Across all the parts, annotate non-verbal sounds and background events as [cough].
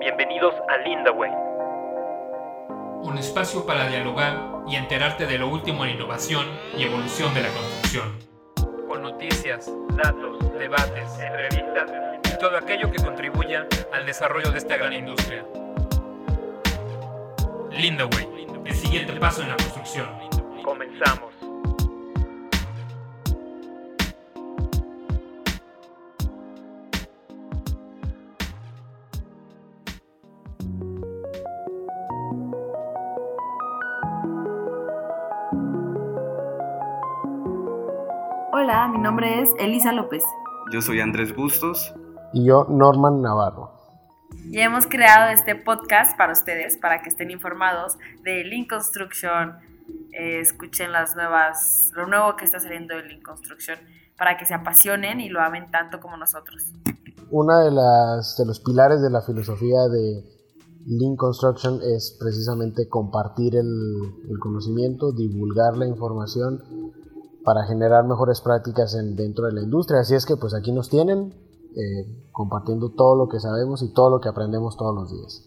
Bienvenidos a Lindaway. Un espacio para dialogar y enterarte de lo último en innovación y evolución de la construcción. Con noticias, datos, debates, entrevistas y todo aquello que contribuya al desarrollo de esta gran industria. Lindaway, el siguiente paso en la construcción. Comenzamos. Nombre es Elisa López. Yo soy Andrés Bustos. Y yo, Norman Navarro. Y hemos creado este podcast para ustedes, para que estén informados de Lean Construction, eh, escuchen las nuevas, lo nuevo que está saliendo de Lean Construction, para que se apasionen y lo amen tanto como nosotros. Una de las de los pilares de la filosofía de Lean Construction es precisamente compartir el, el conocimiento, divulgar la información para generar mejores prácticas en, dentro de la industria. Así es que pues aquí nos tienen eh, compartiendo todo lo que sabemos y todo lo que aprendemos todos los días.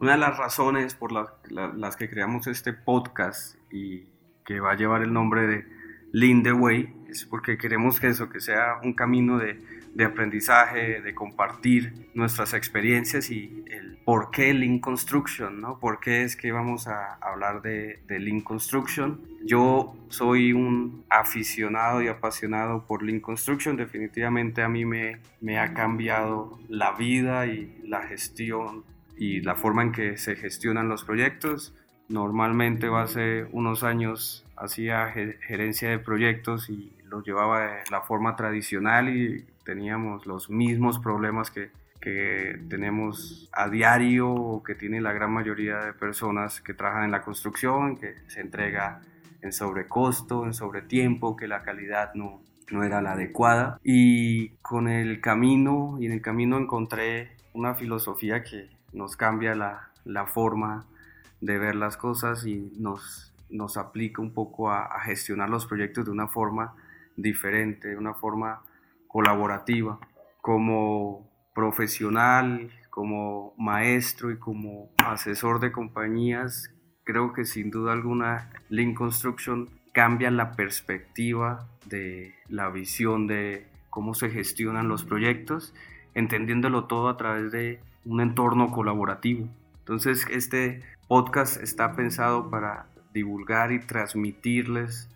Una de las razones por la, las que creamos este podcast y que va a llevar el nombre de Lean the Way es porque queremos que eso, que sea un camino de, de aprendizaje, de compartir nuestras experiencias y el por qué Lean Construction, ¿no? ¿Por qué es que vamos a hablar de, de Lean Construction? Yo soy un aficionado y apasionado por Lean Construction, definitivamente a mí me, ha cambiado la vida y la gestión y la forma en que se gestionan los proyectos. Normalmente hace unos años hacía gerencia de proyectos y lo llevaba de la forma tradicional y teníamos los mismos problemas que, que tenemos a diario o que tiene la gran mayoría de personas que trabajan en la construcción, que se entrega en sobrecosto, en sobretiempo, que la calidad no, no era la adecuada. Y con el camino, y en el camino encontré una filosofía que nos cambia la, la forma de ver las cosas y nos, nos aplica un poco a, a gestionar los proyectos de una forma diferente, de una forma colaborativa. Como profesional, como maestro y como asesor de compañías, creo que sin duda alguna Lean Construction cambia la perspectiva de la visión de cómo se gestionan los proyectos, entendiéndolo todo a través de un entorno colaborativo. Entonces, este podcast está pensado para divulgar y transmitirles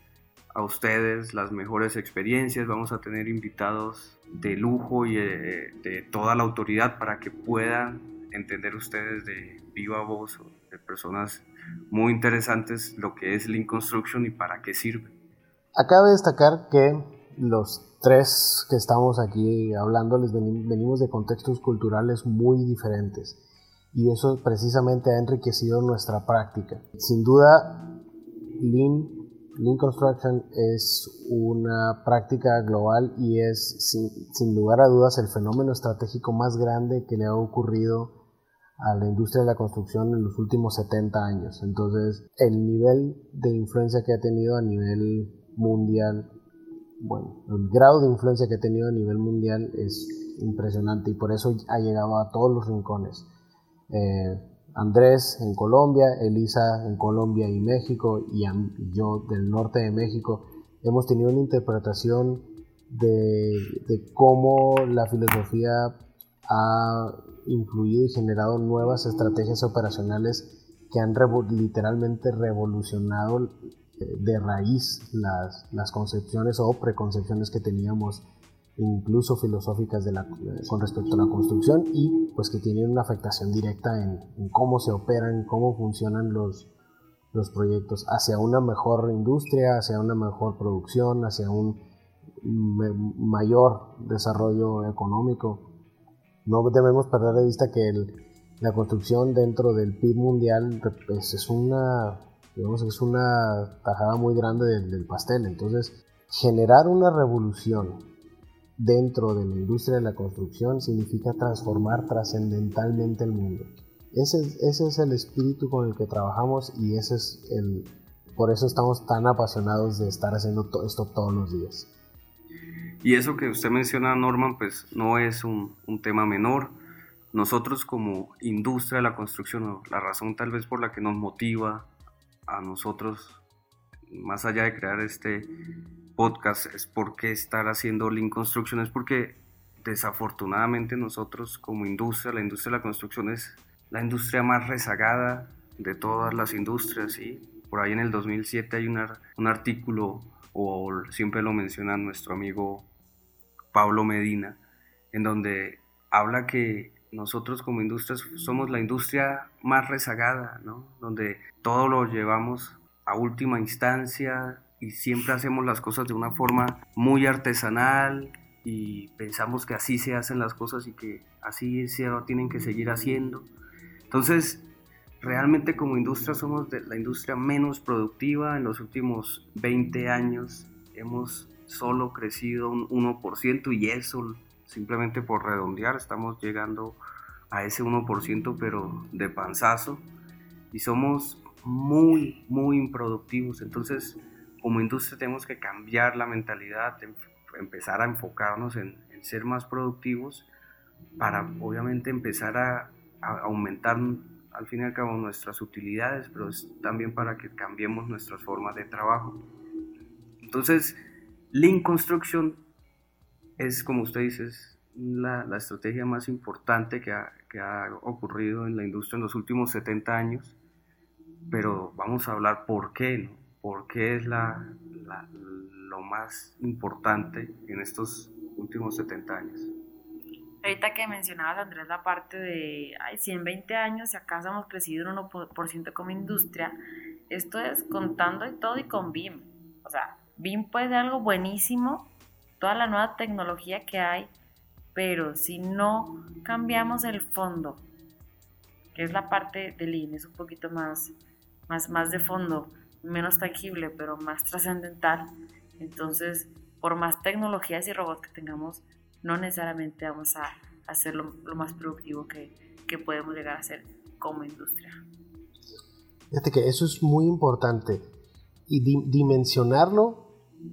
a ustedes las mejores experiencias. Vamos a tener invitados de lujo y de, de, toda la autoridad para que puedan entender ustedes de viva voz de personas muy interesantes lo que es Lean Construction y para qué sirve. Acabe de destacar que los tres que estamos aquí hablando les venimos de contextos culturales muy diferentes y eso precisamente ha enriquecido nuestra práctica. Sin duda, Lean Lean Construction es una práctica global y es sin, sin, lugar a dudas el fenómeno estratégico más grande que le ha ocurrido a la industria de la construcción en los últimos 70 años. Entonces, el nivel de influencia que ha tenido a nivel mundial, bueno, el grado de influencia que ha tenido a nivel mundial es impresionante y por eso ha llegado a todos los rincones. Eh, Andrés en Colombia, Elisa en Colombia y México y yo del norte de México, hemos tenido una interpretación de, cómo la filosofía ha influido y generado nuevas estrategias operacionales que han literalmente revolucionado de raíz las concepciones o preconcepciones que teníamos incluso filosóficas de la, con respecto a la construcción y pues que tienen una afectación directa en, en cómo se operan, cómo funcionan los, los proyectos hacia una mejor industria, hacia una mejor producción, hacia un mayor desarrollo económico. No debemos perder de vista que el, la construcción dentro del PIB mundial pues, es una digamos es una tajada muy grande del, del pastel. Entonces, generar una revolución dentro de la industria de la construcción significa transformar trascendentalmente el mundo. Ese, ese, es el espíritu con el que trabajamos y ese es el, por eso estamos tan apasionados de estar haciendo to esto todos los días. Y eso que usted menciona, Norman, pues no es un, un tema menor. nosotros como industria de la construcción, la razón tal vez por la que nos motiva a nosotros, más allá de crear este podcast, es porque estar haciendo Link Construction, es porque desafortunadamente nosotros como industria, la industria de la construcción es la industria más rezagada de todas las industrias, y Por ahí en el 2007 hay un artículo, o siempre lo menciona nuestro amigo Pablo Medina, en donde habla que nosotros como industria somos la industria más rezagada, ¿no? Donde todo lo llevamos a última instancia y siempre hacemos las cosas de una forma muy artesanal y pensamos que así se hacen las cosas y que así se tienen que seguir haciendo. Entonces, realmente como industria somos la industria menos productiva en los últimos 20 años. Hemos solo crecido un 1% y eso simplemente por redondear, estamos llegando a ese 1%, pero de panzazo, y somos muy, muy improductivos. Entonces, como industria tenemos que cambiar la mentalidad, em, empezar a enfocarnos en, ser más productivos para obviamente empezar a, aumentar al fin y al cabo nuestras utilidades, pero también para que cambiemos nuestras formas de trabajo. Entonces, Lean Construction es, como usted dice, la, la estrategia más importante que ha, que ha, ocurrido en la industria en los últimos 70 años, pero vamos a hablar por qué, ¿no? ¿Por qué es la, lo más importante en estos últimos 70 años? Ahorita que mencionabas, Andrés, la parte de, ay, si en 20 años, si acaso hemos crecido un 1% como industria, esto es contando y todo y con BIM. O sea, BIM puede ser algo buenísimo, toda la nueva tecnología que hay, pero si no cambiamos el fondo, que es la parte del Lean, es un poquito más, más, más de fondo, menos tangible, pero más trascendental, entonces por más tecnologías y robots que tengamos, no necesariamente vamos a hacer lo, más productivo que, que, podemos llegar a hacer como industria. Fíjate que eso es muy importante y dimensionarlo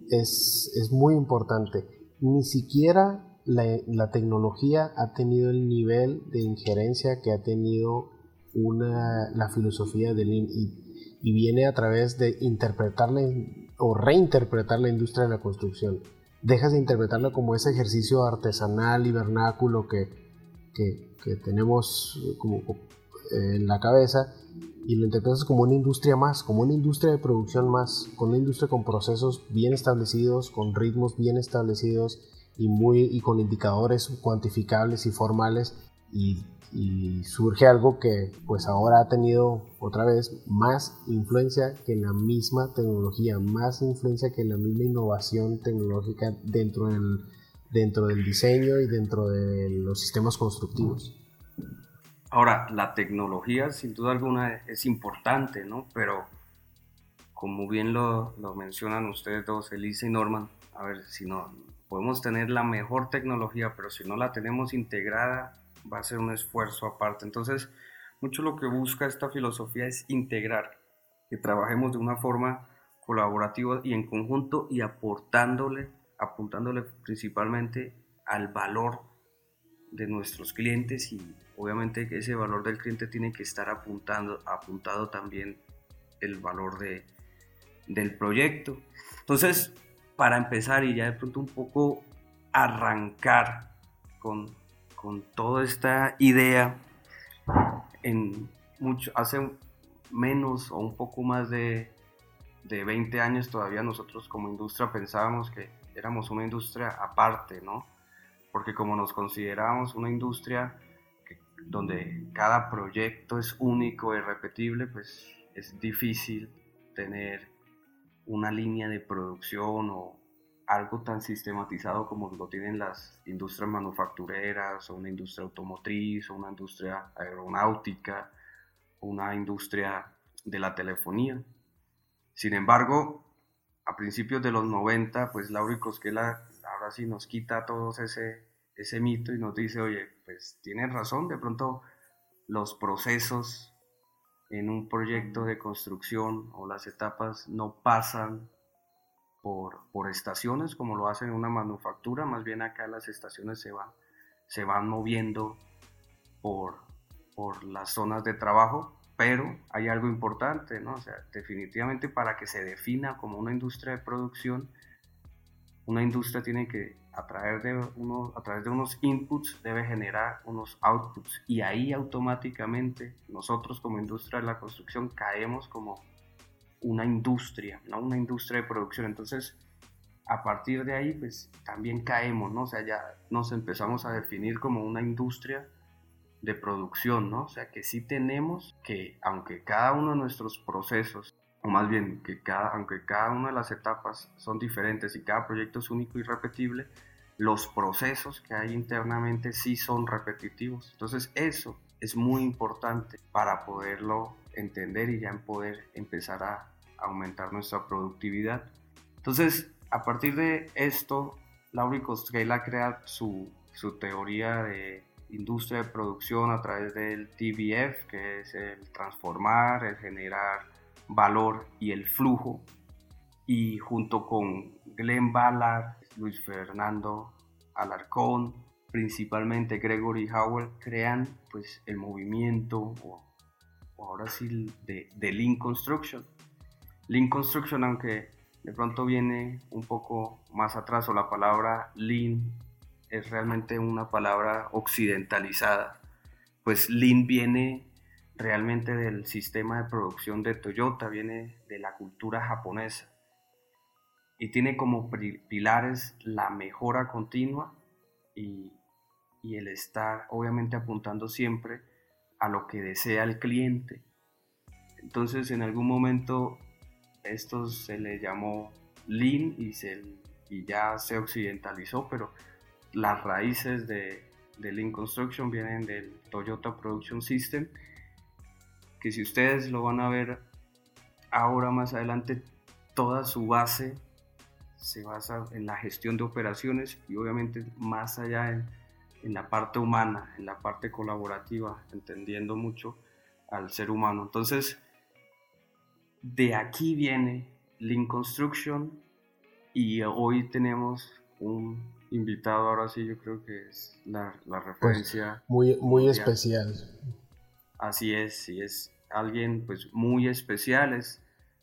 es, es muy importante. Ni siquiera la, tecnología ha tenido el nivel de injerencia que ha tenido una, la filosofía de Lean y, viene a través de interpretarla o reinterpretar la industria de la construcción. Dejas de interpretarla como ese ejercicio artesanal y vernáculo que, que, tenemos como eh, en la cabeza y lo interpretas como una industria más, como una industria de producción más, con una industria con procesos bien establecidos, con ritmos bien establecidos, y, muy, y con indicadores cuantificables y formales y, surge algo que pues ahora ha tenido otra vez más influencia que la misma tecnología, más influencia que la misma innovación tecnológica dentro del, dentro del diseño y dentro de los sistemas constructivos. Ahora, la tecnología sin duda alguna es importante, ¿no? Pero como bien lo, lo mencionan ustedes dos, Elisa y Norman, a ver si no, podemos tener la mejor tecnología, pero si no la tenemos integrada, va a ser un esfuerzo aparte. Entonces, mucho lo que busca esta filosofía es integrar, que trabajemos de una forma colaborativa y en conjunto y aportándole, apuntándole principalmente al valor de nuestros clientes y obviamente ese valor del cliente tiene que estar apuntando, apuntado también el valor de, del proyecto. Entonces, para empezar y ya de pronto un poco arrancar con, con toda esta idea en mucho, hace menos o un poco más de, de 20 años todavía nosotros como industria pensábamos que éramos una industria aparte, ¿no? Porque como nos considerábamos una industria donde cada proyecto es único y repetible, pues es difícil tener una línea de producción o algo tan sistematizado como lo tienen las industrias manufactureras o una industria automotriz o una industria aeronáutica o una industria de la telefonía. Sin embargo, a principios de los 90, pues Laura Cosquela ahora sí nos quita todo ese, ese mito y nos dice, oye, pues tienes razón, de pronto los procesos en un proyecto de construcción o las etapas no pasan por, por estaciones como lo hacen en una manufactura, más bien acá las estaciones se van, se van moviendo por, por las zonas de trabajo, pero hay algo importante, ¿no? O sea, definitivamente para que se defina como una industria de producción, una industria tiene que a través de, uno, a través de unos inputs debe generar unos outputs y ahí automáticamente nosotros como industria de la construcción caemos como una industria, ¿no? Una industria de producción. Entonces, a partir de ahí, pues también caemos, ¿no? O sea, ya nos empezamos a definir como una industria de producción, ¿no? O sea, que sí tenemos que, aunque cada uno de nuestros procesos, o más bien que cada, aunque cada una de las etapas son diferentes y cada proyecto es único y repetible, los procesos que hay internamente sí son repetitivos. Entonces, eso es muy importante para poderlo entender y ya poder empezar a aumentar nuestra productividad. Entonces, a partir de esto, Laurie Costrella crea su, su teoría de industria de producción a través del TBF, que es el transformar, el generar valor y el flujo. Y junto con Glenn Ballard, Luis Fernando Alarcón, principalmente Gregory Howell, crean pues el movimiento, o, ahora sí, de, de Lean Construction. Lean Construction, aunque de pronto viene un poco más atrás, o la palabra Lean es realmente una palabra occidentalizada, pues Lean viene realmente del sistema de producción de Toyota, viene de la cultura japonesa y tiene como pilares la mejora continua y, y el estar obviamente apuntando siempre a lo que desea el cliente. Entonces en algún momento esto se le llamó Lean y, se, y ya se occidentalizó, pero las raíces de, de Lean Construction vienen del Toyota Production System, que si ustedes lo van a ver ahora más adelante, toda su base se basa en la gestión de operaciones y obviamente más allá en, en la parte humana, en la parte colaborativa, entendiendo mucho al ser humano. Entonces, de aquí viene Lean Construction y hoy tenemos un invitado, ahora sí yo creo que es la, la pues, referencia. muy muy especial. Así es, sí es alguien pues muy especial, es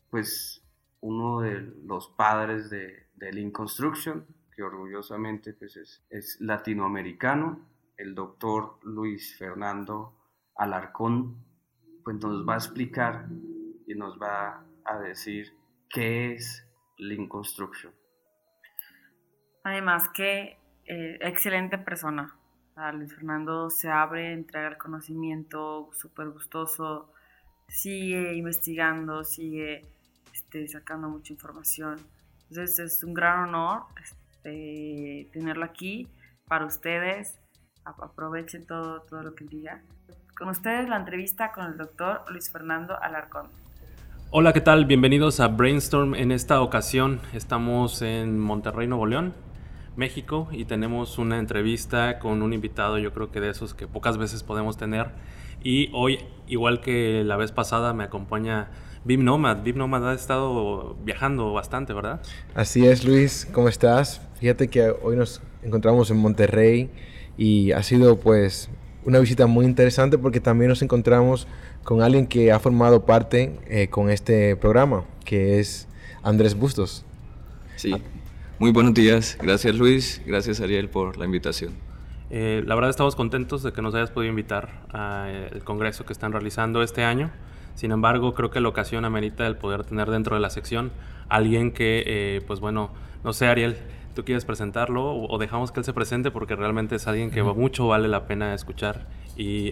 pues uno de los padres de, de Lean Construction, que orgullosamente pues es, es latinoamericano, el doctor Luis Fernando Alarcón, pues nos va a explicar y nos va a decir qué es Lean Construction. Además que eh, excelente persona. Luis Fernando se abre, entrega el conocimiento, súper gustoso, sigue investigando, sigue este, sacando mucha información. Entonces es un gran honor este, tenerlo aquí para ustedes. Aprovechen todo, todo lo que diga. Con ustedes la entrevista con el doctor Luis Fernando Alarcón. Hola, ¿qué tal? Bienvenidos a Brainstorm. En esta ocasión estamos en Monterrey, Nuevo León, México, y tenemos una entrevista con un invitado, yo creo que de esos que pocas veces podemos tener. Y hoy, igual que la vez pasada, me acompaña Bim Nomad. Bim Nomad ha estado viajando bastante, ¿verdad? Así es, Luis. ¿Cómo estás? Fíjate que hoy nos encontramos en Monterrey y ha sido pues una visita muy interesante porque también nos encontramos con alguien que ha formado parte eh, con este programa, que es Andrés Bustos. Sí, muy buenos días. Gracias Luis, gracias Ariel por la invitación. Eh, la verdad estamos contentos de que nos hayas podido invitar al congreso que están realizando este año. Sin embargo, creo que la ocasión amerita el poder tener dentro de la sección alguien que, eh, pues bueno, no sé Ariel, ¿tú quieres presentarlo o, dejamos que él se presente porque realmente es alguien que mucho vale la pena escuchar y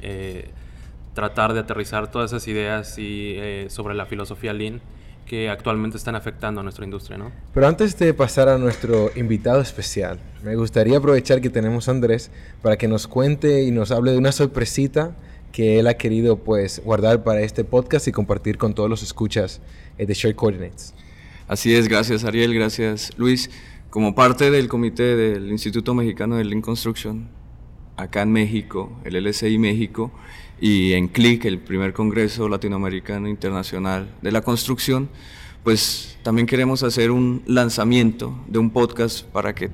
tratar de aterrizar todas esas ideas y, eh, sobre la filosofía Lean que actualmente están afectando a nuestra industria, ¿no? Pero antes de pasar a nuestro invitado especial, me gustaría aprovechar que tenemos a Andrés para que nos cuente y nos hable de una sorpresita que él ha querido pues guardar para este podcast y compartir con todos los escuchas eh, de Share Coordinates. Así es, gracias Ariel, gracias Luis. Como parte del comité del Instituto Mexicano de Lean Construction, acá en México, el LSI México, y en CLIC, el primer Congreso Latinoamericano Internacional de la Construcción, pues también queremos hacer un lanzamiento de un podcast para que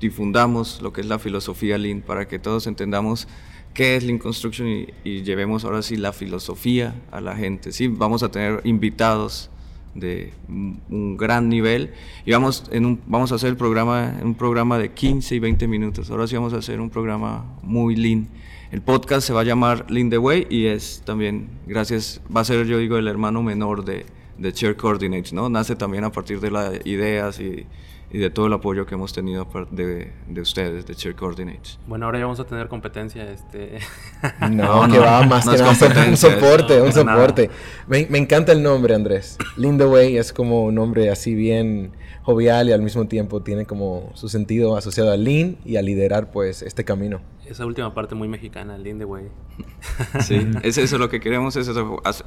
difundamos lo que es la filosofía Lean para que todos entendamos qué es Lean Construction y, llevemos ahora sí la filosofía a la gente. Sí, vamos a tener invitados de un, gran nivel y vamos, en un, vamos a hacer el programa, un programa de 15 y 20 minutos. Ahora sí vamos a hacer un programa muy lean. El podcast se va a llamar Lean the Way y es también, gracias, va a ser yo digo el hermano menor de, de Chair Coordinates, ¿no? Nace también a partir de las ideas y, y de todo el apoyo que hemos tenido de, de, ustedes, de Chair Coordinates. Bueno, ahora ya vamos a tener competencia. Este... [laughs] No, que va más que nada un soporte, un soporte. Me, me, encanta el nombre, Andrés. Linda Way es como un nombre así bien jovial y al mismo tiempo tiene como su sentido asociado a lean y a liderar pues este camino. Esa última parte muy mexicana, lean the way. [laughs] Sí, es eso lo que queremos, es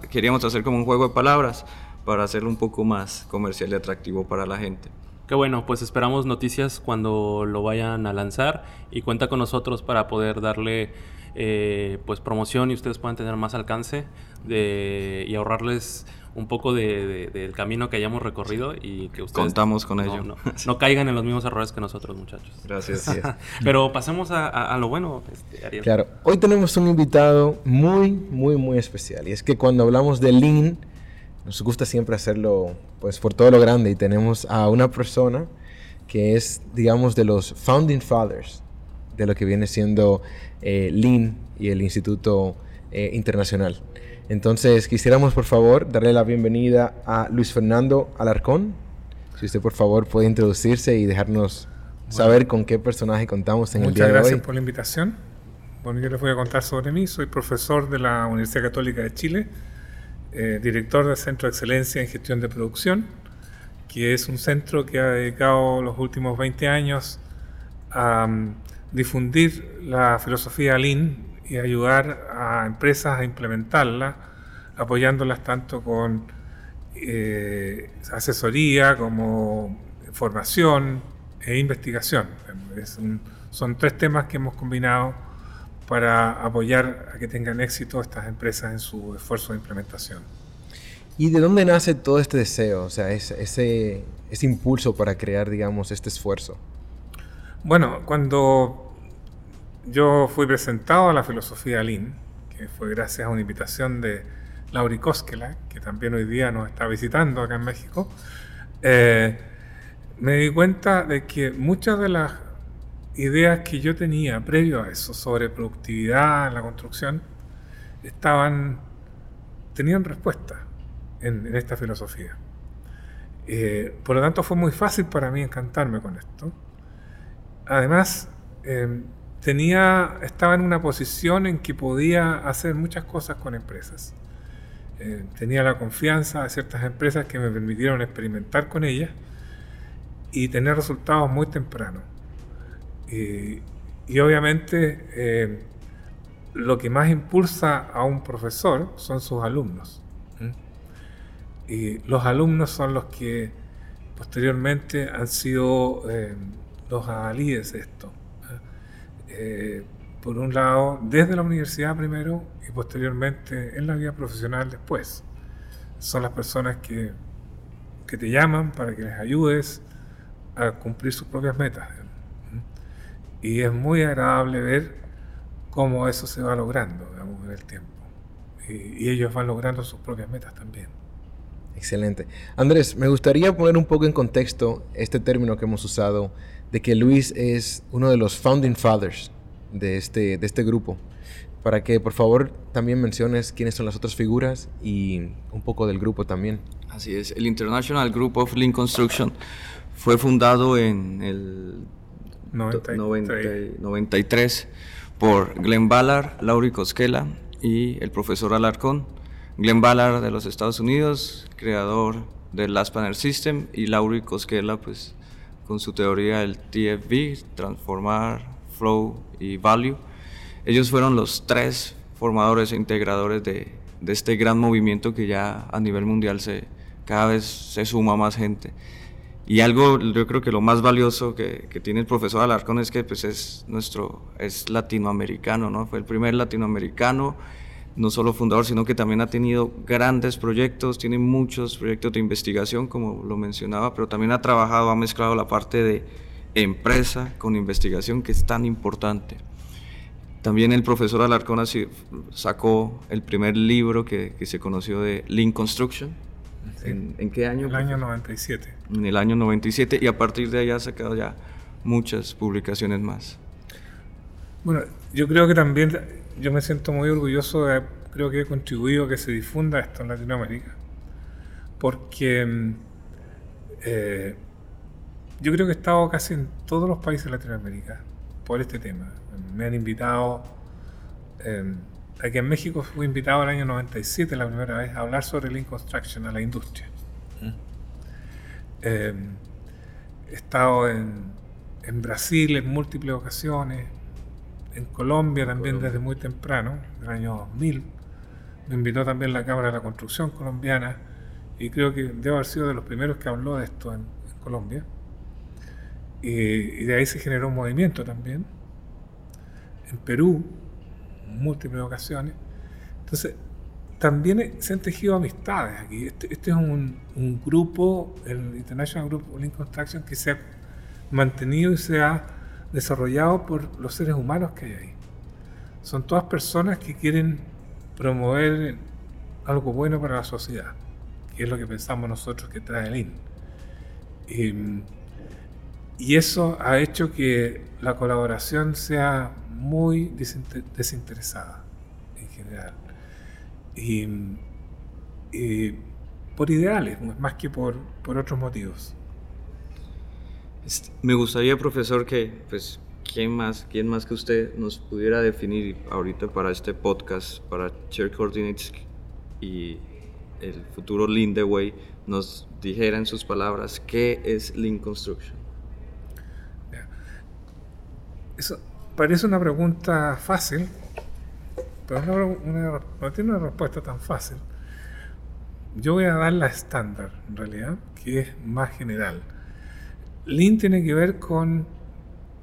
queríamos hacer como un juego de palabras para hacerlo un poco más comercial y atractivo para la gente. Qué bueno, pues esperamos noticias cuando lo vayan a lanzar y cuenta con nosotros para poder darle eh, pues promoción y ustedes puedan tener más alcance de, y ahorrarles un poco de, del camino que hayamos recorrido y que ustedes contamos con ello. No, caigan en los mismos errores que nosotros, muchachos. Gracias. [laughs] Pero pasemos a, lo bueno, este, Ariel. Claro, hoy tenemos un invitado muy, muy, muy especial y es que cuando hablamos de Lean nos gusta siempre hacerlo pues por todo lo grande y tenemos a una persona que es digamos de los founding fathers de lo que viene siendo eh, Lean y el Instituto eh, Internacional. Entonces quisiéramos por favor darle la bienvenida a Luis Fernando Alarcón. Si usted por favor puede introducirse y dejarnos saber con qué personaje contamos en el día de hoy. Muchas gracias por la invitación. Bueno, yo les voy a contar sobre mí. Soy profesor de la Universidad Católica de Chile eh, director del Centro de Excelencia en Gestión de Producción, que es un centro que ha dedicado los últimos 20 años a mm, difundir la filosofía Lean y ayudar a empresas a implementarla, apoyándolas tanto con eh, asesoría como formación e investigación. son tres temas que hemos combinado para apoyar a que tengan éxito estas empresas en su esfuerzo de implementación. ¿Y de dónde nace todo este deseo, o sea, ese, ese, impulso para crear, digamos, este esfuerzo? Bueno, cuando yo fui presentado a la filosofía Lean, que fue gracias a una invitación de Lauri Koskela, que también hoy día nos está visitando acá en México, eh, me di cuenta de que muchas de las ideas que yo tenía previo a eso sobre productividad en la construcción estaban tenían respuesta en, esta filosofía. Eh, por lo tanto, fue muy fácil para mí encantarme con esto. Además, em, tenía, estaba en una posición en que podía hacer muchas cosas con empresas. Eh, tenía la confianza de ciertas empresas que me permitieron experimentar con ellas y tener resultados muy tempranos. Y, obviamente eh, lo que más impulsa a un profesor son sus alumnos. Y los alumnos son los que posteriormente han sido eh, los alíes de esto. Eh, por un lado, desde la universidad primero y posteriormente en la vida profesional después. Son las personas que, que te llaman para que les ayudes a cumplir sus propias metas. Y es muy agradable ver cómo eso se va logrando digamos, en el tiempo. Y, ellos van logrando sus propias metas también. Excelente. Andrés, me gustaría poner un poco en contexto este término que hemos usado de que Luis es uno de los founding fathers de este, de este grupo. Para que por favor también menciones quiénes son las otras figuras y un poco del grupo también. Así es, el International Group of Lean Construction fue fundado en el 93. por Glenn Ballard, Laurie Cosquela y el profesor Alarcón. Glenn Ballard de los Estados Unidos, creador del Last Panel System, y Laurie Cosquela, pues con su teoría del TFV, Transformar, Flow y Value. Ellos fueron los tres formadores e integradores de, de este gran movimiento que ya a nivel mundial se, cada vez se suma más gente. Y algo, yo creo que lo más valioso que, que, tiene el profesor Alarcón es que pues es nuestro, es latinoamericano, ¿no? Fue el primer latinoamericano, no solo fundador, sino que también ha tenido grandes proyectos, tiene muchos proyectos de investigación, como lo mencionaba, pero también ha trabajado, ha mezclado la parte de empresa con investigación que es tan importante. También el profesor Alarcón sacó el primer libro que, que se conoció de Lean Construction. ¿En, ¿En, qué año? En el año 97. En el año 97 y a partir de ahí ha sacado ya muchas publicaciones más. Bueno, yo creo que también, yo me siento muy orgulloso, de, creo que he contribuido a que se difunda esto en Latinoamérica, porque mm, eh, yo creo que he estado casi en todos los países de Latinoamérica por este tema. Me han invitado, eh, aquí en México fui invitado el año 97 la primera vez a hablar sobre Lean Construction a la industria. Eh, he estado en, en Brasil en múltiples ocasiones, en Colombia también desde muy temprano, del año 2000. Me invitó también la Cámara de la Construcción colombiana y creo que debo haber sido de los primeros que habló de esto en, en Colombia. Y, y, de ahí se generó un movimiento también. En Perú, múltiples ocasiones. Entonces, también se han tejido amistades aquí. Este, este es un, un, grupo, el International Group of Construction, que se ha mantenido y se ha desarrollado por los seres humanos que hay ahí. Son todas personas que quieren promover algo bueno para la sociedad, que es lo que pensamos nosotros que trae el IN. Y, y eso ha hecho que la colaboración sea muy desinteresada en general. Y, y por ideales, más que por, por otros motivos. Me gustaría, profesor, que, pues, ¿quién más, quién más que usted nos pudiera definir ahorita para este podcast, para Chair Coordinates y el futuro Lean the Way, nos dijera en sus palabras qué es Lean Construction? Eso parece una pregunta fácil, pero no, tiene una respuesta tan fácil. Yo voy a dar la estándar, en realidad, que es más general. Lean tiene que ver con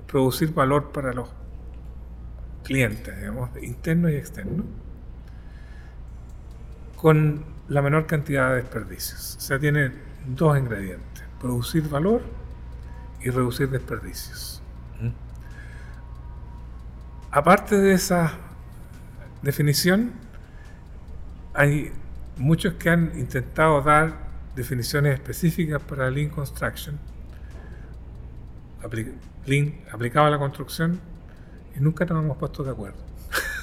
producir valor para los clientes, digamos, internos y externos, con la menor cantidad de desperdicios. O sea, tiene dos ingredientes, producir valor y reducir desperdicios. Aparte de esa definición, hay muchos que han intentado dar definiciones específicas para Lean Construction, Lean aplicado a la construcción, y nunca nos hemos puesto de acuerdo.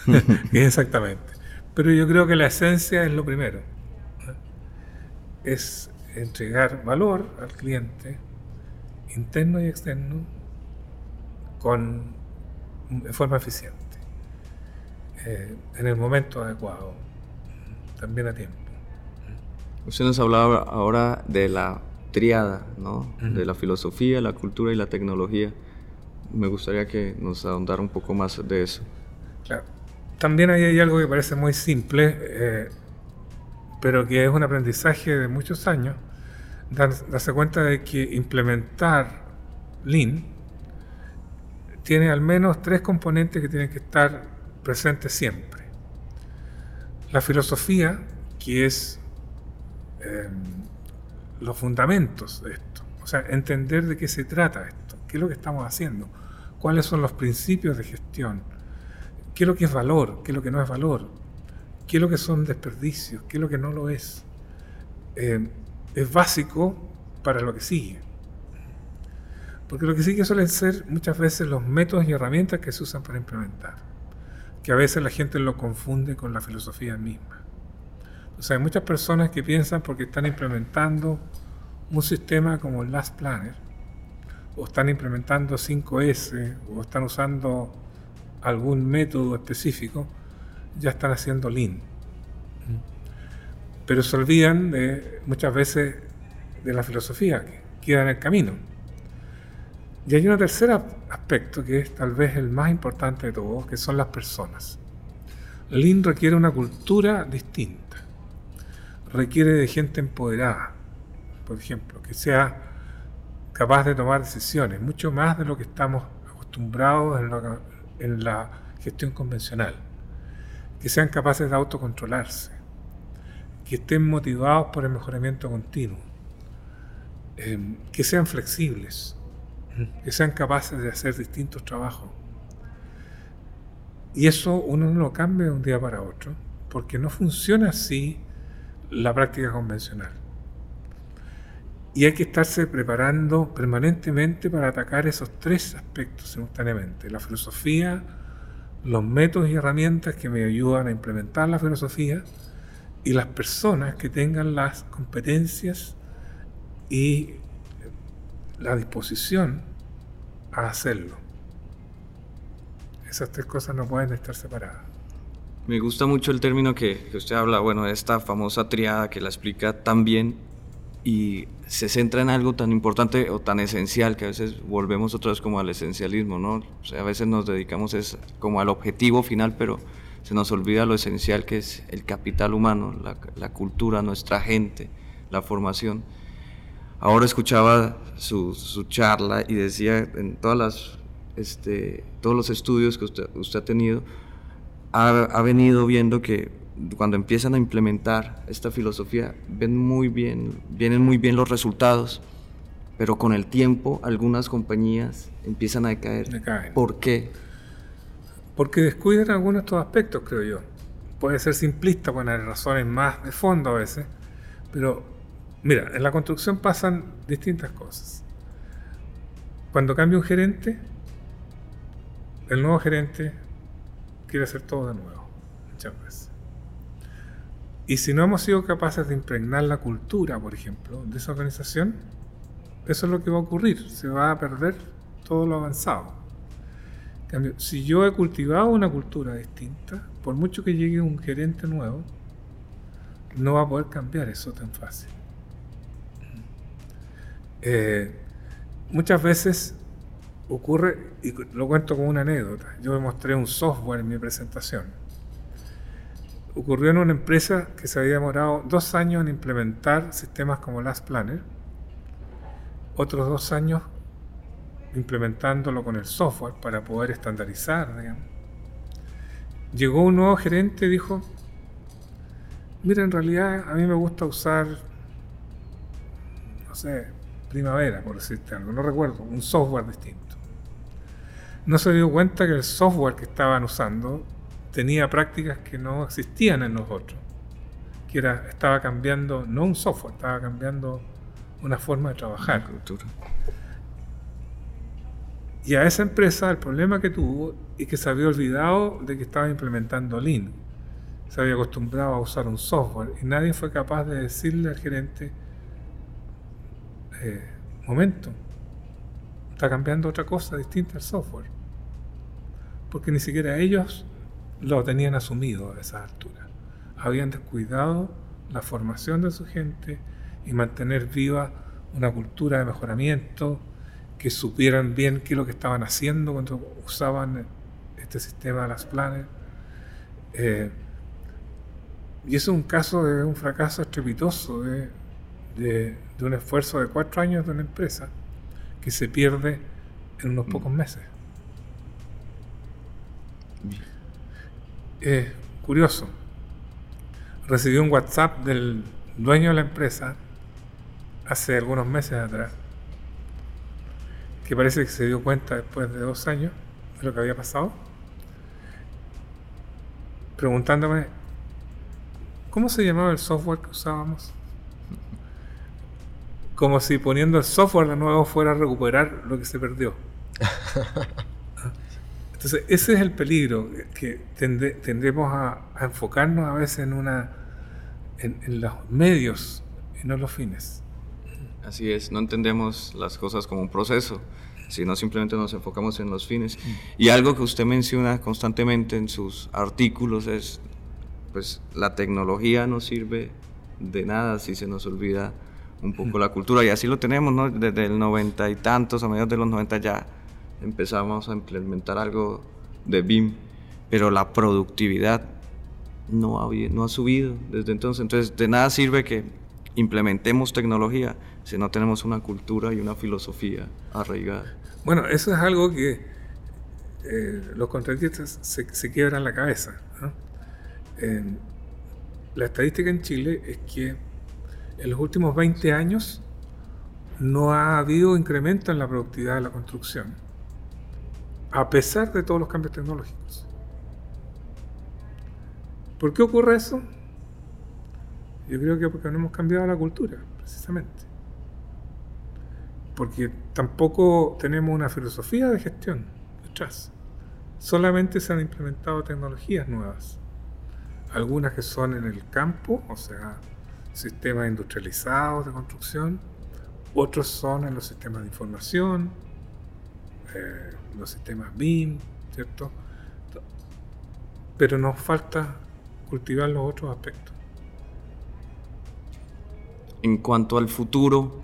[laughs] Exactamente. Pero yo creo que la esencia es lo primero. Es entregar valor al cliente, interno y externo, con de forma eficiente, eh, en el momento adecuado, también a tiempo. Usted nos hablaba ahora de la triada, ¿no? De la filosofía, la cultura y la tecnología. Me gustaría que nos ahondara un poco más de eso. Claro. También ahí hay algo que parece muy simple, eh, pero que es un aprendizaje de muchos años, darse cuenta de que implementar Lean tiene al menos tres componentes que tienen que estar presentes siempre. La filosofía, que es eh, los fundamentos de esto, o sea, entender de qué se trata esto, qué es lo que estamos haciendo, cuáles son los principios de gestión, qué es lo que es valor, qué es lo que no es valor, qué es lo que son desperdicios, qué es lo que no lo es. Eh, es básico para lo que sigue. Porque lo que sigue suelen ser muchas veces los métodos y herramientas que se usan para implementar, que a veces la gente lo confunde con la filosofía misma. O sea, hay muchas personas que piensan porque están implementando un sistema como el Last Planner, o están implementando 5S, o están usando algún método específico, ya están haciendo Lean. Pero se olvidan de, muchas veces de la filosofía que queda en el camino. Y hay un tercer aspecto que es tal vez el más importante de todos, que son las personas. Lean requiere una cultura distinta. Requiere de gente empoderada, por ejemplo, que sea capaz de tomar decisiones, mucho más de lo que estamos acostumbrados en, la gestión convencional. Que sean capaces de autocontrolarse, que estén motivados por el mejoramiento continuo, eh, que sean flexibles, que sean capaces de hacer distintos trabajos. Y eso uno no lo cambia de un día para otro, porque no funciona así la práctica convencional. Y hay que estarse preparando permanentemente para atacar esos tres aspectos simultáneamente. La filosofía, los métodos y herramientas que me ayudan a implementar la filosofía y las personas que tengan las competencias y la disposición a hacerlo. Esas tres cosas no pueden estar separadas. Me gusta mucho el término que, usted habla, bueno, esta famosa triada que la explica tan bien y se centra en algo tan importante o tan esencial que a veces volvemos otra vez como al esencialismo, ¿no? O sea, a veces nos dedicamos es como al objetivo final, pero se nos olvida lo esencial que es el capital humano, la cultura, nuestra gente, la formación. Ahora escuchaba su, su charla y decía en todas las, este, todos los estudios que usted, usted ha tenido, ha, ha venido viendo que cuando empiezan a implementar esta filosofía, ven muy bien, vienen muy bien los resultados, pero con el tiempo algunas compañías empiezan a decaer. ¿Por qué? Porque descuidan algunos de estos aspectos, creo yo. Puede ser simplista poner razones más de fondo a veces, pero mira, en la construcción pasan distintas cosas. Cuando cambia un gerente, el nuevo gerente quiere hacer todo de nuevo, muchas veces. Y si no hemos sido capaces de impregnar la cultura, por ejemplo, de esa organización, eso es lo que va a ocurrir. Se va a perder todo lo avanzado. En si yo he cultivado una cultura distinta, por mucho que llegue un gerente nuevo, no va a poder cambiar eso tan fácil. Eh, muchas veces ocurre, y lo cuento como una anécdota, yo me mostré un software en mi presentación. Ocurrió en una empresa que se había demorado dos años en implementar sistemas como Last Planner, otros dos años implementándolo con el software para poder estandarizar. Llegó un nuevo gerente y dijo, mira, en realidad a mí me gusta usar, no sé, primavera, por decirte algo, no recuerdo, un software distinto. No se dio cuenta que el software que estaban usando tenía prácticas que no existían en nosotros, que era, estaba cambiando, no un software, estaba cambiando una forma de trabajar. Y a esa empresa el problema que tuvo es que se había olvidado de que estaba implementando Lean. Se había acostumbrado a usar un software y nadie fue capaz de decirle al gerente, eh, momento, está cambiando otra cosa distinta al software. Porque ni siquiera ellos lo tenían asumido a esa altura. Habían descuidado la formación de su gente y mantener viva una cultura de mejoramiento, que supieran bien qué es lo que estaban haciendo cuando usaban este sistema de las planes. Eh, y eso es un caso de un fracaso estrepitoso de, de, de, un esfuerzo de cuatro años de una empresa que se pierde en unos pocos meses. Es curioso. Recibí un WhatsApp del dueño de la empresa hace algunos meses atrás, que parece que se dio cuenta después de dos años de lo que había pasado, preguntándome cómo se llamaba el software que usábamos. Como si poniendo el software de nuevo fuera a recuperar lo que se perdió. [laughs] Entonces, ese es el peligro, que tende, tendremos a, a, enfocarnos a veces en, una, en, en, los medios y no los fines. Así es, no entendemos las cosas como un proceso, sino simplemente nos enfocamos en los fines. Y algo que usted menciona constantemente en sus artículos es, pues la tecnología no sirve de nada si se nos olvida un poco la cultura. Y así lo tenemos, ¿no? Desde el noventa y tantos, a mediados de los noventa ya empezamos a implementar algo de BIM, pero la productividad no ha, no ha subido desde entonces. Entonces, de nada sirve que implementemos tecnología si no tenemos una cultura y una filosofía arraigada. Bueno, eso es algo que eh, los contratistas se, se, quiebran la cabeza. ¿no? Eh, la estadística en Chile es que en los últimos 20 años no ha habido incremento en la productividad de la construcción, a pesar de todos los cambios tecnológicos. ¿Por qué ocurre eso? Yo creo que porque no hemos cambiado la cultura, precisamente. Porque tampoco tenemos una filosofía de gestión detrás. Solamente se han implementado tecnologías nuevas. Algunas que son en el campo, o sea, sistemas industrializados de construcción. Otros son en los sistemas de información, eh, los sistemas BIM, ¿cierto? Pero nos falta cultivar los otros aspectos. En cuanto al futuro,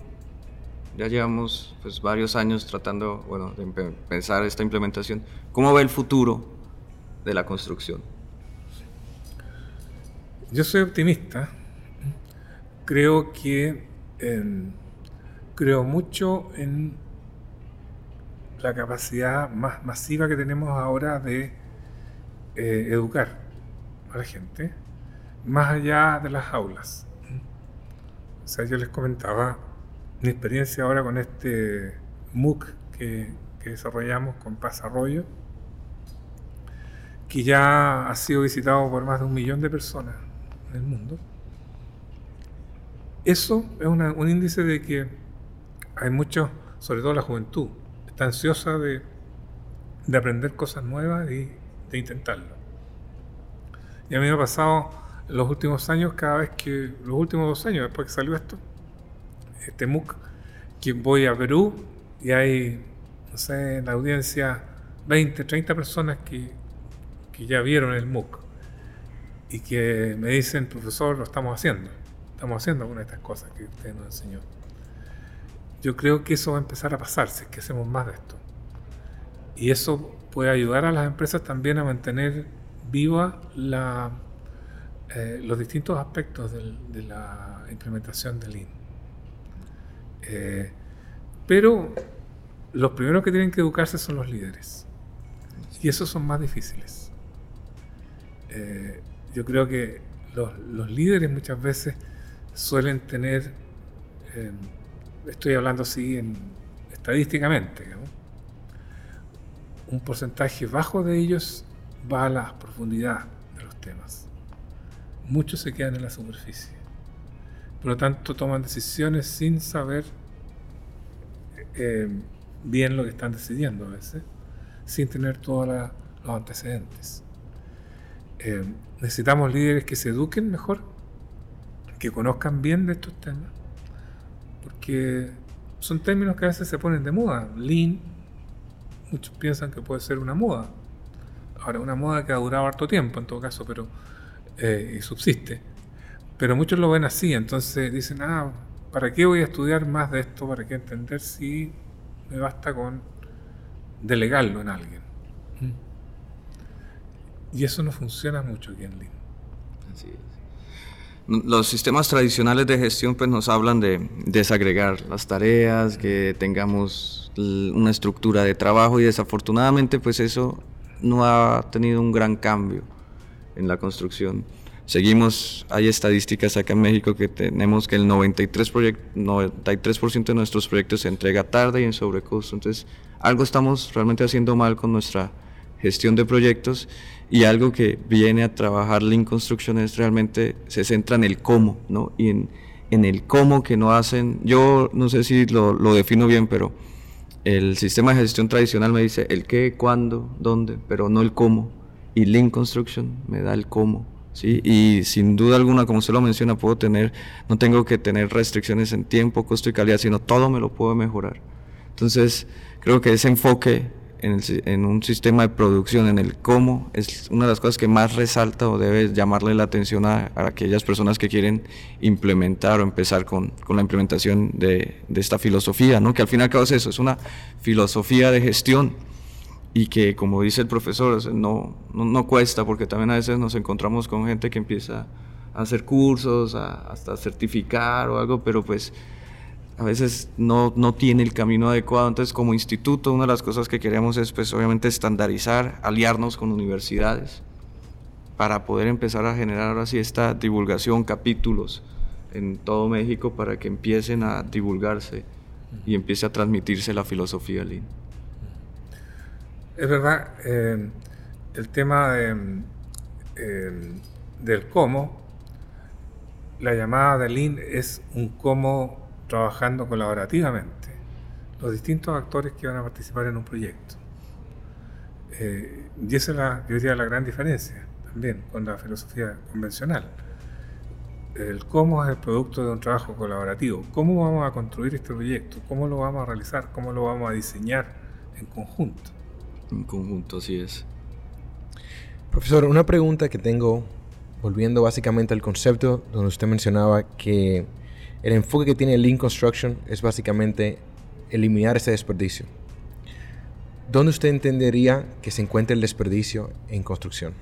ya llevamos pues, varios años tratando bueno, de pensar esta implementación. ¿Cómo ve el futuro de la construcción? Yo soy optimista. Creo que creo mucho en la capacidad más masiva que tenemos ahora de eh, educar a la gente, más allá de las aulas. O sea, yo les comentaba mi experiencia ahora con este MOOC que, desarrollamos con Paz Arroyo, que ya ha sido visitado por más de un millón de personas en el mundo. Eso es un índice de que hay muchos, sobre todo la juventud, está ansiosa de, de aprender cosas nuevas y de intentarlo. Y a mí me ha pasado en los últimos años, cada vez que, los últimos dos años después que salió esto, este MOOC, que voy a Perú y hay, no sé, en la audiencia 20, 30 personas que, que ya vieron el MOOC y que me dicen, profesor, lo estamos haciendo, estamos haciendo algunas de estas cosas que usted nos enseñó. Yo creo que eso va a empezar a pasarse, que hacemos más de esto. Y eso puede ayudar a las empresas también a mantener viva la, eh, los distintos aspectos de la implementación del Lean. Eh, pero los primeros que tienen que educarse son los líderes. Y esos son más difíciles. Eh, yo creo que los, líderes muchas veces suelen tener, estoy hablando así en, estadísticamente, un porcentaje bajo de ellos va a la profundidad de los temas. Muchos se quedan en la superficie. Por lo tanto, toman decisiones sin saber eh, bien lo que están decidiendo a veces, sin tener todos los antecedentes. Eh, necesitamos líderes que se eduquen mejor, que conozcan bien de estos temas, porque son términos que a veces se ponen de moda. Lean, muchos piensan que puede ser una moda, Ahora, una moda que ha durado harto tiempo en todo caso, pero eh, y subsiste. Pero muchos lo ven así, entonces dicen, ah, ¿para qué voy a estudiar más de esto? ¿Para qué entender si me basta con delegarlo en alguien? ¿Mm? Y eso no funciona mucho aquí en Lean. Así es. Los sistemas tradicionales de gestión pues nos hablan de desagregar las tareas, que tengamos una estructura de trabajo y desafortunadamente pues eso no ha tenido un gran cambio en la construcción. Seguimos, hay estadísticas acá en México que tenemos que el 93%, 93 de nuestros proyectos se entrega tarde y en sobrecosto. Entonces, algo estamos realmente haciendo mal con nuestra gestión de proyectos y algo que viene a trabajar Lean Construction es realmente se centra en el cómo, ¿no? Y en, en el cómo que no hacen, yo no sé si lo, lo defino bien, pero el sistema de gestión tradicional me dice el qué, cuándo, dónde, pero no el cómo. Y Lean Construction me da el cómo. ¿sí? Y sin duda alguna, como usted lo menciona, puedo tener, no tengo que tener restricciones en tiempo, costo y calidad, sino todo me lo puedo mejorar. Entonces, creo que ese enfoque en, un sistema de producción, en el cómo, es una de las cosas que más resalta o debe llamarle la atención a, aquellas personas que quieren implementar o empezar con, la implementación de, esta filosofía, ¿no? que al fin y al cabo es eso, es una filosofía de gestión y que como dice el profesor, no, no, cuesta porque también a veces nos encontramos con gente que empieza a hacer cursos, hasta certificar o algo, pero pues a veces no, no tiene el camino adecuado. Entonces, como instituto, una de las cosas que queremos es, pues, obviamente, estandarizar, aliarnos con universidades para poder empezar a generar ahora sí esta divulgación, capítulos en todo México para que empiecen a divulgarse y empiece a transmitirse la filosofía Lean. Es verdad, eh, el tema de, eh, del cómo, la llamada de Lean es un cómo trabajando colaborativamente, los distintos actores que van a participar en un proyecto. Eh, y esa es la, yo diría, la gran diferencia también con la filosofía convencional. El cómo es el producto de un trabajo colaborativo. ¿Cómo vamos a construir este proyecto? ¿Cómo lo vamos a realizar? ¿Cómo lo vamos a diseñar en conjunto? En conjunto, así es. Profesor, una pregunta que tengo, volviendo básicamente al concepto donde usted mencionaba que el enfoque que tiene Lean Construction es básicamente eliminar ese desperdicio. ¿Dónde usted entendería que se encuentra el desperdicio en construcción?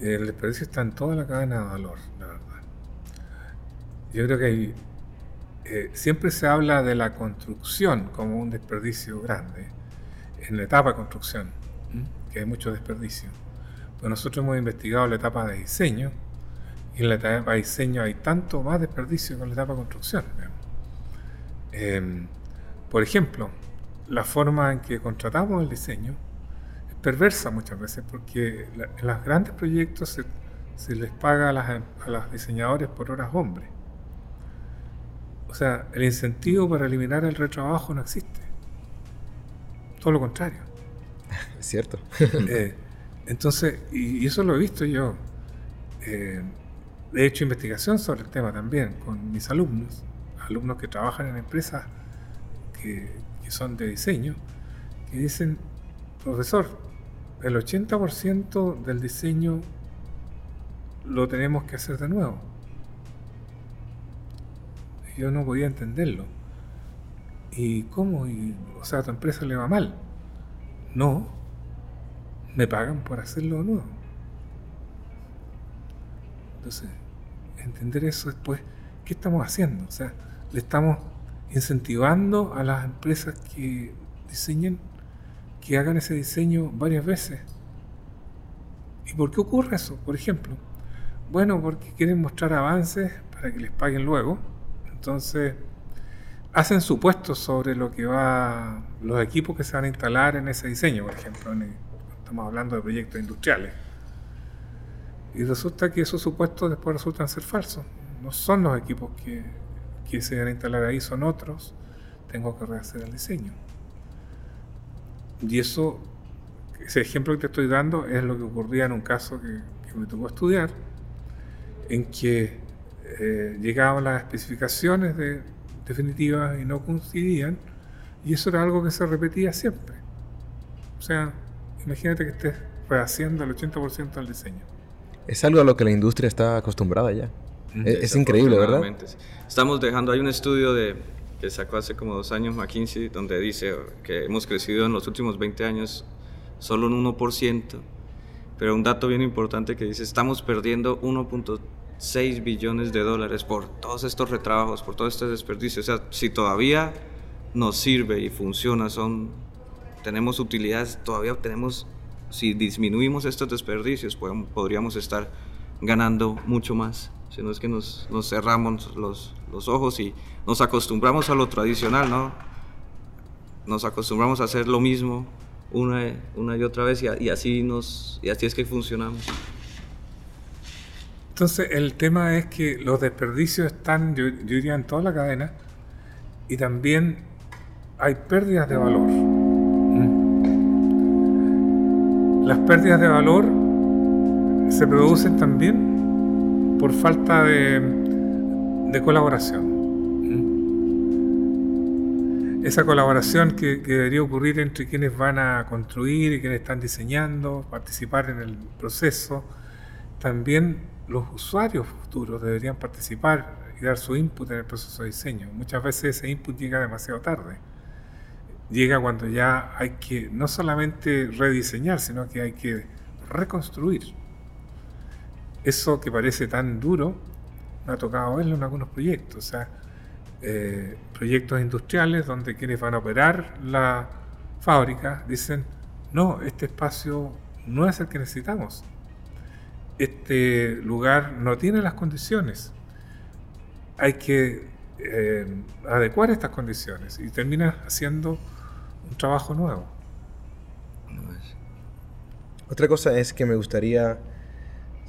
El desperdicio está en toda la cadena de valor, la verdad. Yo creo que eh, siempre se habla de la construcción como un desperdicio grande, en la etapa de construcción, que hay mucho desperdicio. Pero nosotros hemos investigado la etapa de diseño, y en la etapa de diseño hay tanto más desperdicio que en la etapa de construcción. Em, por ejemplo, la forma en que contratamos el diseño es perversa muchas veces porque en los grandes proyectos se, les paga a, las, a diseñadores por horas hombre. O sea, el incentivo para eliminar el retrabajo no existe. Todo lo contrario. [laughs] Es cierto. Eh, entonces, y, eso lo he visto yo. Eh, he hecho investigación sobre el tema también con mis alumnos, alumnos que trabajan en empresas que, son de diseño, que dicen, profesor, el 80% del diseño lo tenemos que hacer de nuevo. Yo no podía entenderlo. ¿Y cómo? O sea, a tu empresa le va mal. No, me pagan por hacerlo de nuevo. Entonces, entender eso después, ¿qué estamos haciendo? O sea, le estamos incentivando a las empresas que diseñen que hagan ese diseño varias veces. ¿Y por qué ocurre eso? Por ejemplo, bueno, porque quieren mostrar avances para que les paguen luego. Entonces, hacen supuestos sobre lo que va, los equipos que se van a instalar en ese diseño, por ejemplo. estamos hablando de proyectos industriales. Y resulta que esos supuestos después resultan ser falsos. No son los equipos que, que se van a instalar ahí son otros, tengo que rehacer el diseño. Y eso, ese ejemplo que te estoy dando es lo que ocurría en un caso que, me tocó estudiar, en que eh, llegaban las especificaciones de, definitivas y no coincidían, y eso era algo que se repetía siempre. O sea, imagínate que estés rehaciendo el 80% del diseño. Es algo a lo que la industria está acostumbrada ya. Es, increíble, ¿verdad? Estamos dejando, hay un estudio de, que sacó hace como dos años McKinsey, donde dice que hemos crecido en los últimos 20 años solo un 1%, pero un dato bien importante que dice, estamos perdiendo 1.6 billones de dólares por todos estos retrabajos, por todo este desperdicio. O sea, si todavía nos sirve y funciona, son, tenemos utilidades, todavía tenemos, si disminuimos estos desperdicios, podríamos estar ganando mucho más sino es que nos, nos cerramos los, los, ojos y nos acostumbramos a lo tradicional, ¿no? Nos acostumbramos a hacer lo mismo una, una y otra vez y, y, así, nos, y así es que funcionamos. Entonces el tema es que los desperdicios están, yo, diría, en toda la cadena y también hay pérdidas de valor. Las pérdidas de valor se producen también por falta de, colaboración. Esa colaboración que, debería ocurrir entre quienes van a construir y quienes están diseñando, participar en el proceso, también los usuarios futuros deberían participar y dar su input en el proceso de diseño. Muchas veces ese input llega demasiado tarde. Llega cuando ya hay que no solamente rediseñar, sino que hay que reconstruir. Eso que parece tan duro, me ha tocado verlo en algunos proyectos, o sea, eh, proyectos industriales donde quienes van a operar la fábrica dicen, no, este espacio no es el que necesitamos, este lugar no tiene las condiciones, hay que eh, adecuar estas condiciones y terminas haciendo un trabajo nuevo. Otra cosa es que me gustaría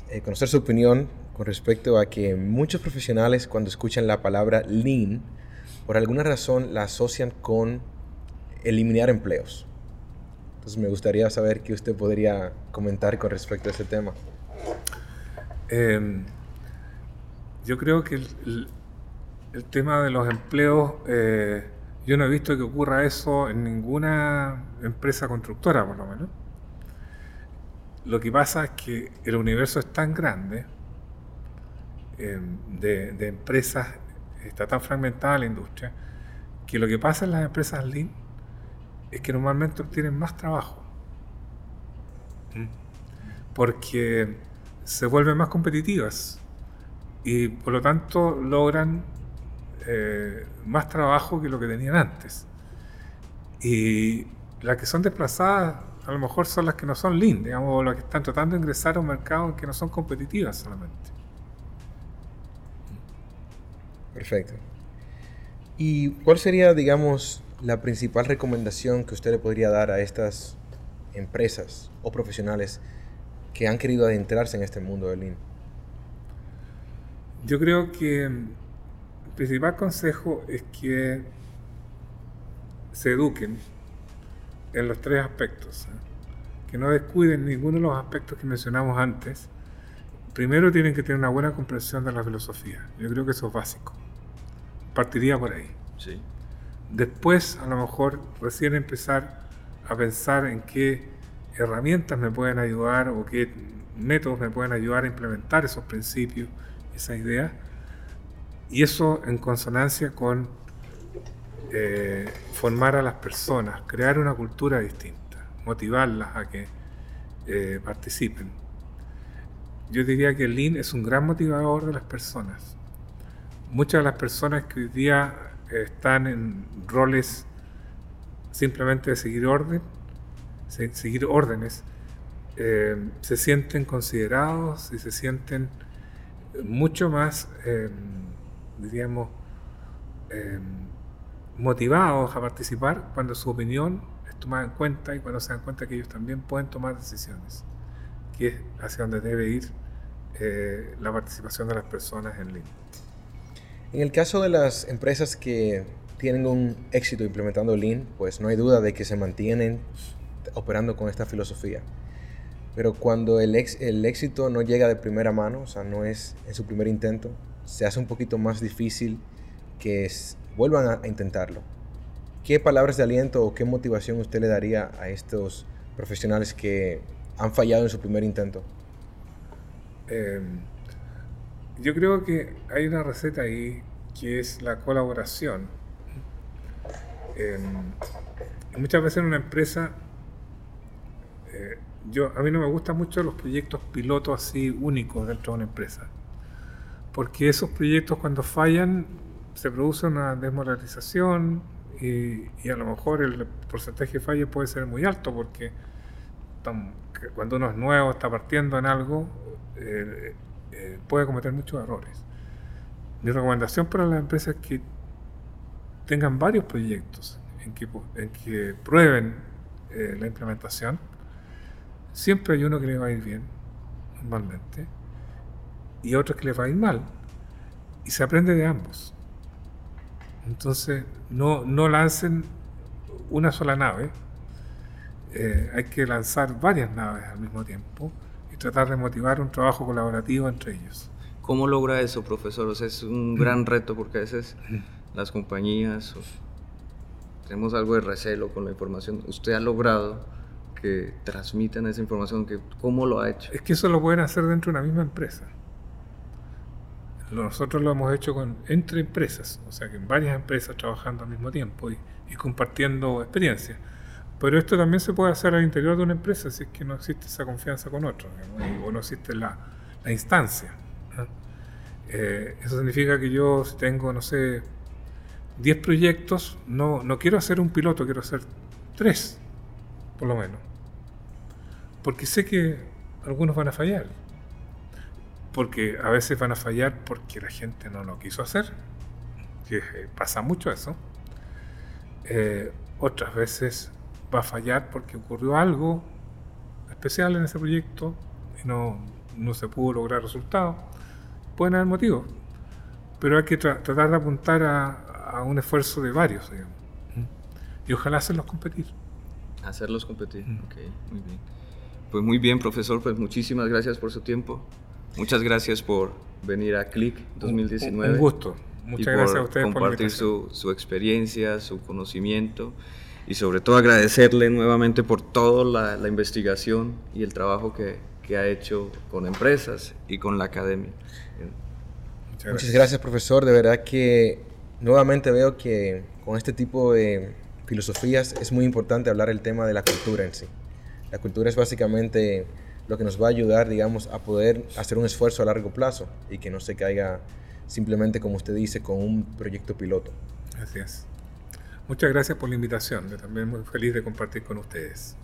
eh, conocer su opinión con respecto a que muchos profesionales cuando escuchan la palabra lean, por alguna razón la asocian con eliminar empleos. Entonces me gustaría saber qué usted podría comentar con respecto a ese tema. Em, yo creo que el, el, tema de los empleos, eh, yo no he visto que ocurra eso en ninguna empresa constructora, por lo menos. Lo que pasa es que el universo es tan grande em, de, de, empresas, está tan fragmentada la industria, que lo que pasa en las empresas Lean es que normalmente obtienen más trabajo. Porque se vuelven más competitivas y por lo tanto logran eh, más trabajo que lo que tenían antes. Y las que son desplazadas a lo mejor son las que no son lean, digamos, las que están tratando de ingresar a un mercado en que no son competitivas solamente. Perfecto. ¿Y cuál sería, digamos, la principal recomendación que usted le podría dar a estas empresas o profesionales que han querido adentrarse en este mundo del Lean? Yo creo que principal consejo es que se eduquen en los tres aspectos, ¿eh? que no descuiden ninguno de los aspectos que mencionamos antes. Primero tienen que tener una buena comprensión de la filosofía. Yo creo que eso es básico. Partiría por ahí. Sí. Después, a lo mejor, recién empezar a pensar en qué herramientas me pueden ayudar o qué métodos me pueden ayudar a implementar esos principios, esas ideas. Y eso en consonancia con eh, formar a las personas, crear una cultura distinta, motivarlas a que eh, participen. Yo diría que el Lean es un gran motivador de las personas. Muchas de las personas que hoy día están en roles simplemente de seguir orden, seguir órdenes, eh, se sienten considerados y se sienten mucho más, eh, diríamos, eh, motivados a participar cuando su opinión es tomada en cuenta y cuando se dan cuenta que ellos también pueden tomar decisiones, que es hacia donde debe ir la participación de las personas en línea. En el caso de las empresas que tienen un éxito implementando Lean, pues no hay duda de que se mantienen operando con esta filosofía. Pero cuando el, el éxito no llega de primera mano, o sea, no es en su primer intento, se hace un poquito más difícil que vuelvan a, intentarlo. ¿Qué palabras de aliento o qué motivación usted le daría a estos profesionales que han fallado en su primer intento? Em, yo creo que hay una receta ahí que es la colaboración. Em, muchas veces en una empresa eh, yo, a mí no me gustan mucho los proyectos pilotos así únicos dentro de una empresa, porque esos proyectos cuando fallan se produce una desmoralización y, a lo mejor el porcentaje de fallo puede ser muy alto porque cuando uno es nuevo, está partiendo en algo, eh, eh, puede cometer muchos errores. Mi recomendación para las empresas es que tengan varios proyectos en que, en que prueben la implementación Siempre hay uno que le va a ir bien, normalmente, y otro que le va a ir mal. Y se aprende de ambos. Entonces, no, no lancen una sola nave. Eh, hay que lanzar varias naves al mismo tiempo y tratar de motivar un trabajo colaborativo entre ellos. ¿Cómo logra eso, profesor? es un gran reto porque a veces las compañías tenemos algo de recelo con la información. Usted ha logrado que transmitan esa información, que cómo lo ha hecho. Es que eso lo pueden hacer dentro de una misma empresa. Nosotros lo hemos hecho con, entre empresas, o sea que en varias empresas trabajando al mismo tiempo y, compartiendo experiencias. Pero esto también se puede hacer al interior de una empresa si es que no existe esa confianza con otros, o no existe la, instancia. Eh, eso significa que yo si tengo, no sé, 10 proyectos, no, no quiero hacer un piloto, quiero hacer 3 por lo menos. Porque sé que algunos van a fallar. Porque a veces van a fallar porque la gente no lo quiso hacer. que eh, pasa mucho eso. Eh, otras veces va a fallar porque ocurrió algo especial en ese proyecto y no, no se pudo lograr resultados. Pueden haber motivos, pero hay que tratar de apuntar a, a, un esfuerzo de varios, digamos. Y ojalá hacerlos competir. Hacerlos competir, ok, muy bien. Pues muy bien, profesor, pues muchísimas gracias por su tiempo. Muchas gracias por venir a CLIC 2019. Un gusto. Muchas gracias a ustedes compartir su, su, experiencia, su conocimiento y sobre todo agradecerle nuevamente por toda la, la investigación y el trabajo que, que, ha hecho con empresas y con la academia. Muchas gracias. Muchas gracias, profesor. De verdad que nuevamente veo que con este tipo de filosofías es muy importante hablar el tema de la cultura en sí. La cultura es básicamente lo que nos va a ayudar, digamos, a poder hacer un esfuerzo a largo plazo y que no se caiga simplemente, como usted dice, con un proyecto piloto. Así es. Muchas gracias por la invitación. Yo también muy feliz de compartir con ustedes.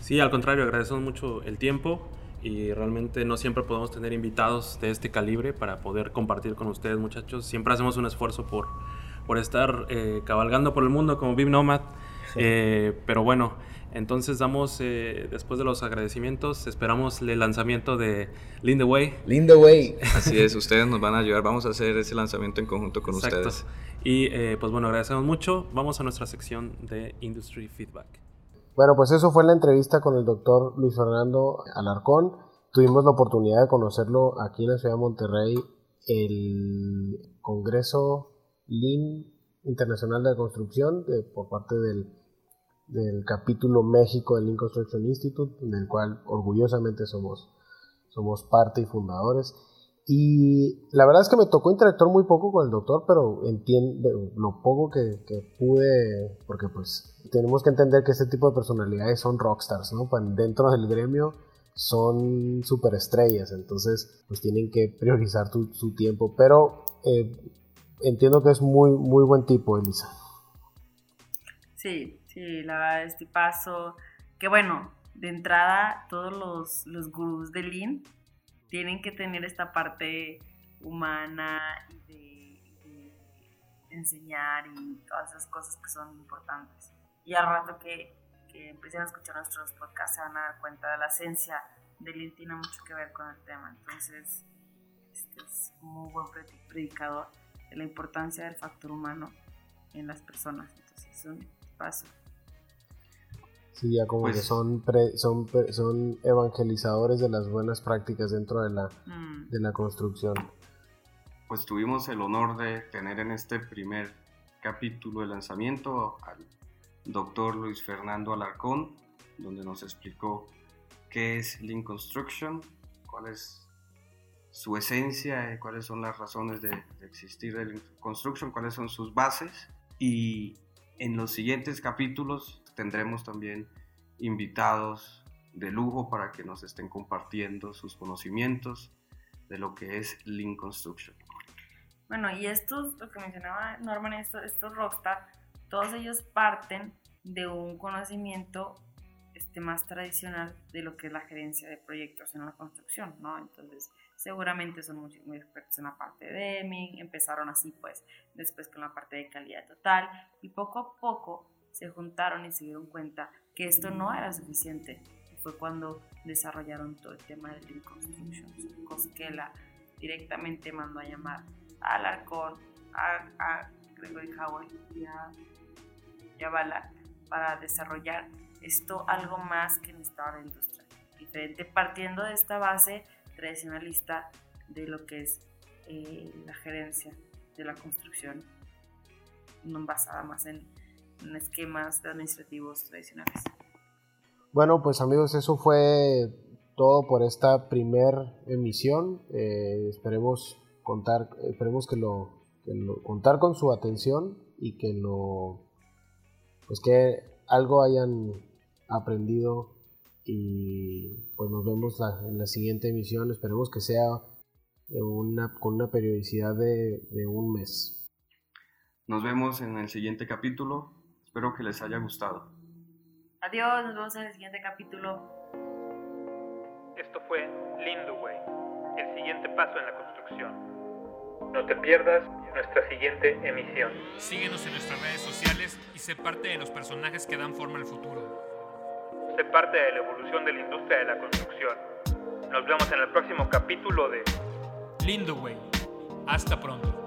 Sí, al contrario, agradecemos mucho el tiempo y realmente no siempre podemos tener invitados de este calibre para poder compartir con ustedes, muchachos. Siempre hacemos un esfuerzo por, por estar eh, cabalgando por el mundo como Viv Nomad. Eh, pero bueno, entonces damos, eh, después de los agradecimientos, esperamos el lanzamiento de Lean Way. Lean Way. Así es, ustedes nos van a ayudar, vamos a hacer ese lanzamiento en conjunto con Exacto. ustedes. Y eh, pues bueno, agradecemos mucho. Vamos a nuestra sección de Industry Feedback. Bueno, pues eso fue la entrevista con el doctor Luis Fernando Alarcón. Tuvimos la oportunidad de conocerlo aquí en la ciudad de Monterrey, el Congreso Lean Internacional de la Construcción de, por parte del del capítulo México del Construction Institute, del cual orgullosamente somos, somos parte y fundadores. Y la verdad es que me tocó interactuar muy poco con el doctor, pero entiendo lo poco que, que, pude, porque pues tenemos que entender que este tipo de personalidades son rockstars, ¿no? Pues, dentro del gremio son superestrellas, entonces pues tienen que priorizar tu, su tiempo, pero eh, entiendo que es muy, muy buen tipo, Elisa. Sí, Sí, la este paso, que bueno, de entrada todos los, los gurús de Lean tienen que tener esta parte humana y de, enseñar y todas esas cosas que son importantes. Y al rato que, que empiecen a escuchar nuestros podcasts se van a dar cuenta de la esencia de Lean tiene mucho que ver con el tema. Entonces, este es un muy buen predicador de la importancia del factor humano en las personas. Entonces, es un paso. Sí, ya como que pues son, son, son evangelizadores de las buenas prácticas dentro de la, mm. de la construcción. Pues tuvimos el honor de tener en este primer capítulo de lanzamiento al doctor Luis Fernando Alarcón, donde nos explicó qué es Lean Construction, cuál es su esencia, y cuáles son las razones de, de existir de Lean Construction, cuáles son sus bases. Y en los siguientes capítulos tendremos también invitados de lujo para que nos estén compartiendo sus conocimientos de lo que es Lean Construction. Bueno, y estos, lo que mencionaba Norman, estos, estos Rockstar, todos ellos parten de un conocimiento este, más tradicional de lo que es la gerencia de proyectos en la construcción, ¿no? Entonces, seguramente son muy, muy expertos en la parte de Deming, empezaron así, pues, después con la parte de calidad total, y poco a poco se juntaron y se dieron cuenta que esto no era suficiente. Fue cuando desarrollaron todo el tema del Lean Construction. Cosquela directamente mandó a llamar a Alarcón, a, a Gregory Howell y a, y para desarrollar esto algo más que necesitaba la industria. Diferente, partiendo de esta base tradicionalista de lo que es eh, la gerencia de la construcción, no basada más en esquemas administrativos tradicionales. Bueno, pues amigos, eso fue todo por esta primer emisión. Eh, esperemos contar, esperemos que lo, contar con su atención y que lo, pues que algo hayan aprendido y pues nos vemos en la siguiente emisión. Esperemos que sea una, con una periodicidad de, de un mes. Nos vemos en el siguiente capítulo. Espero que les haya gustado. Adiós, nos vemos en el siguiente capítulo. Esto fue Lindo Way, el siguiente paso en la construcción. No te pierdas nuestra siguiente emisión. Síguenos en nuestras redes sociales y sé parte de los personajes que dan forma al futuro. Sé parte de la evolución de la industria de la construcción. Nos vemos en el próximo capítulo de Lindo Way. Hasta pronto.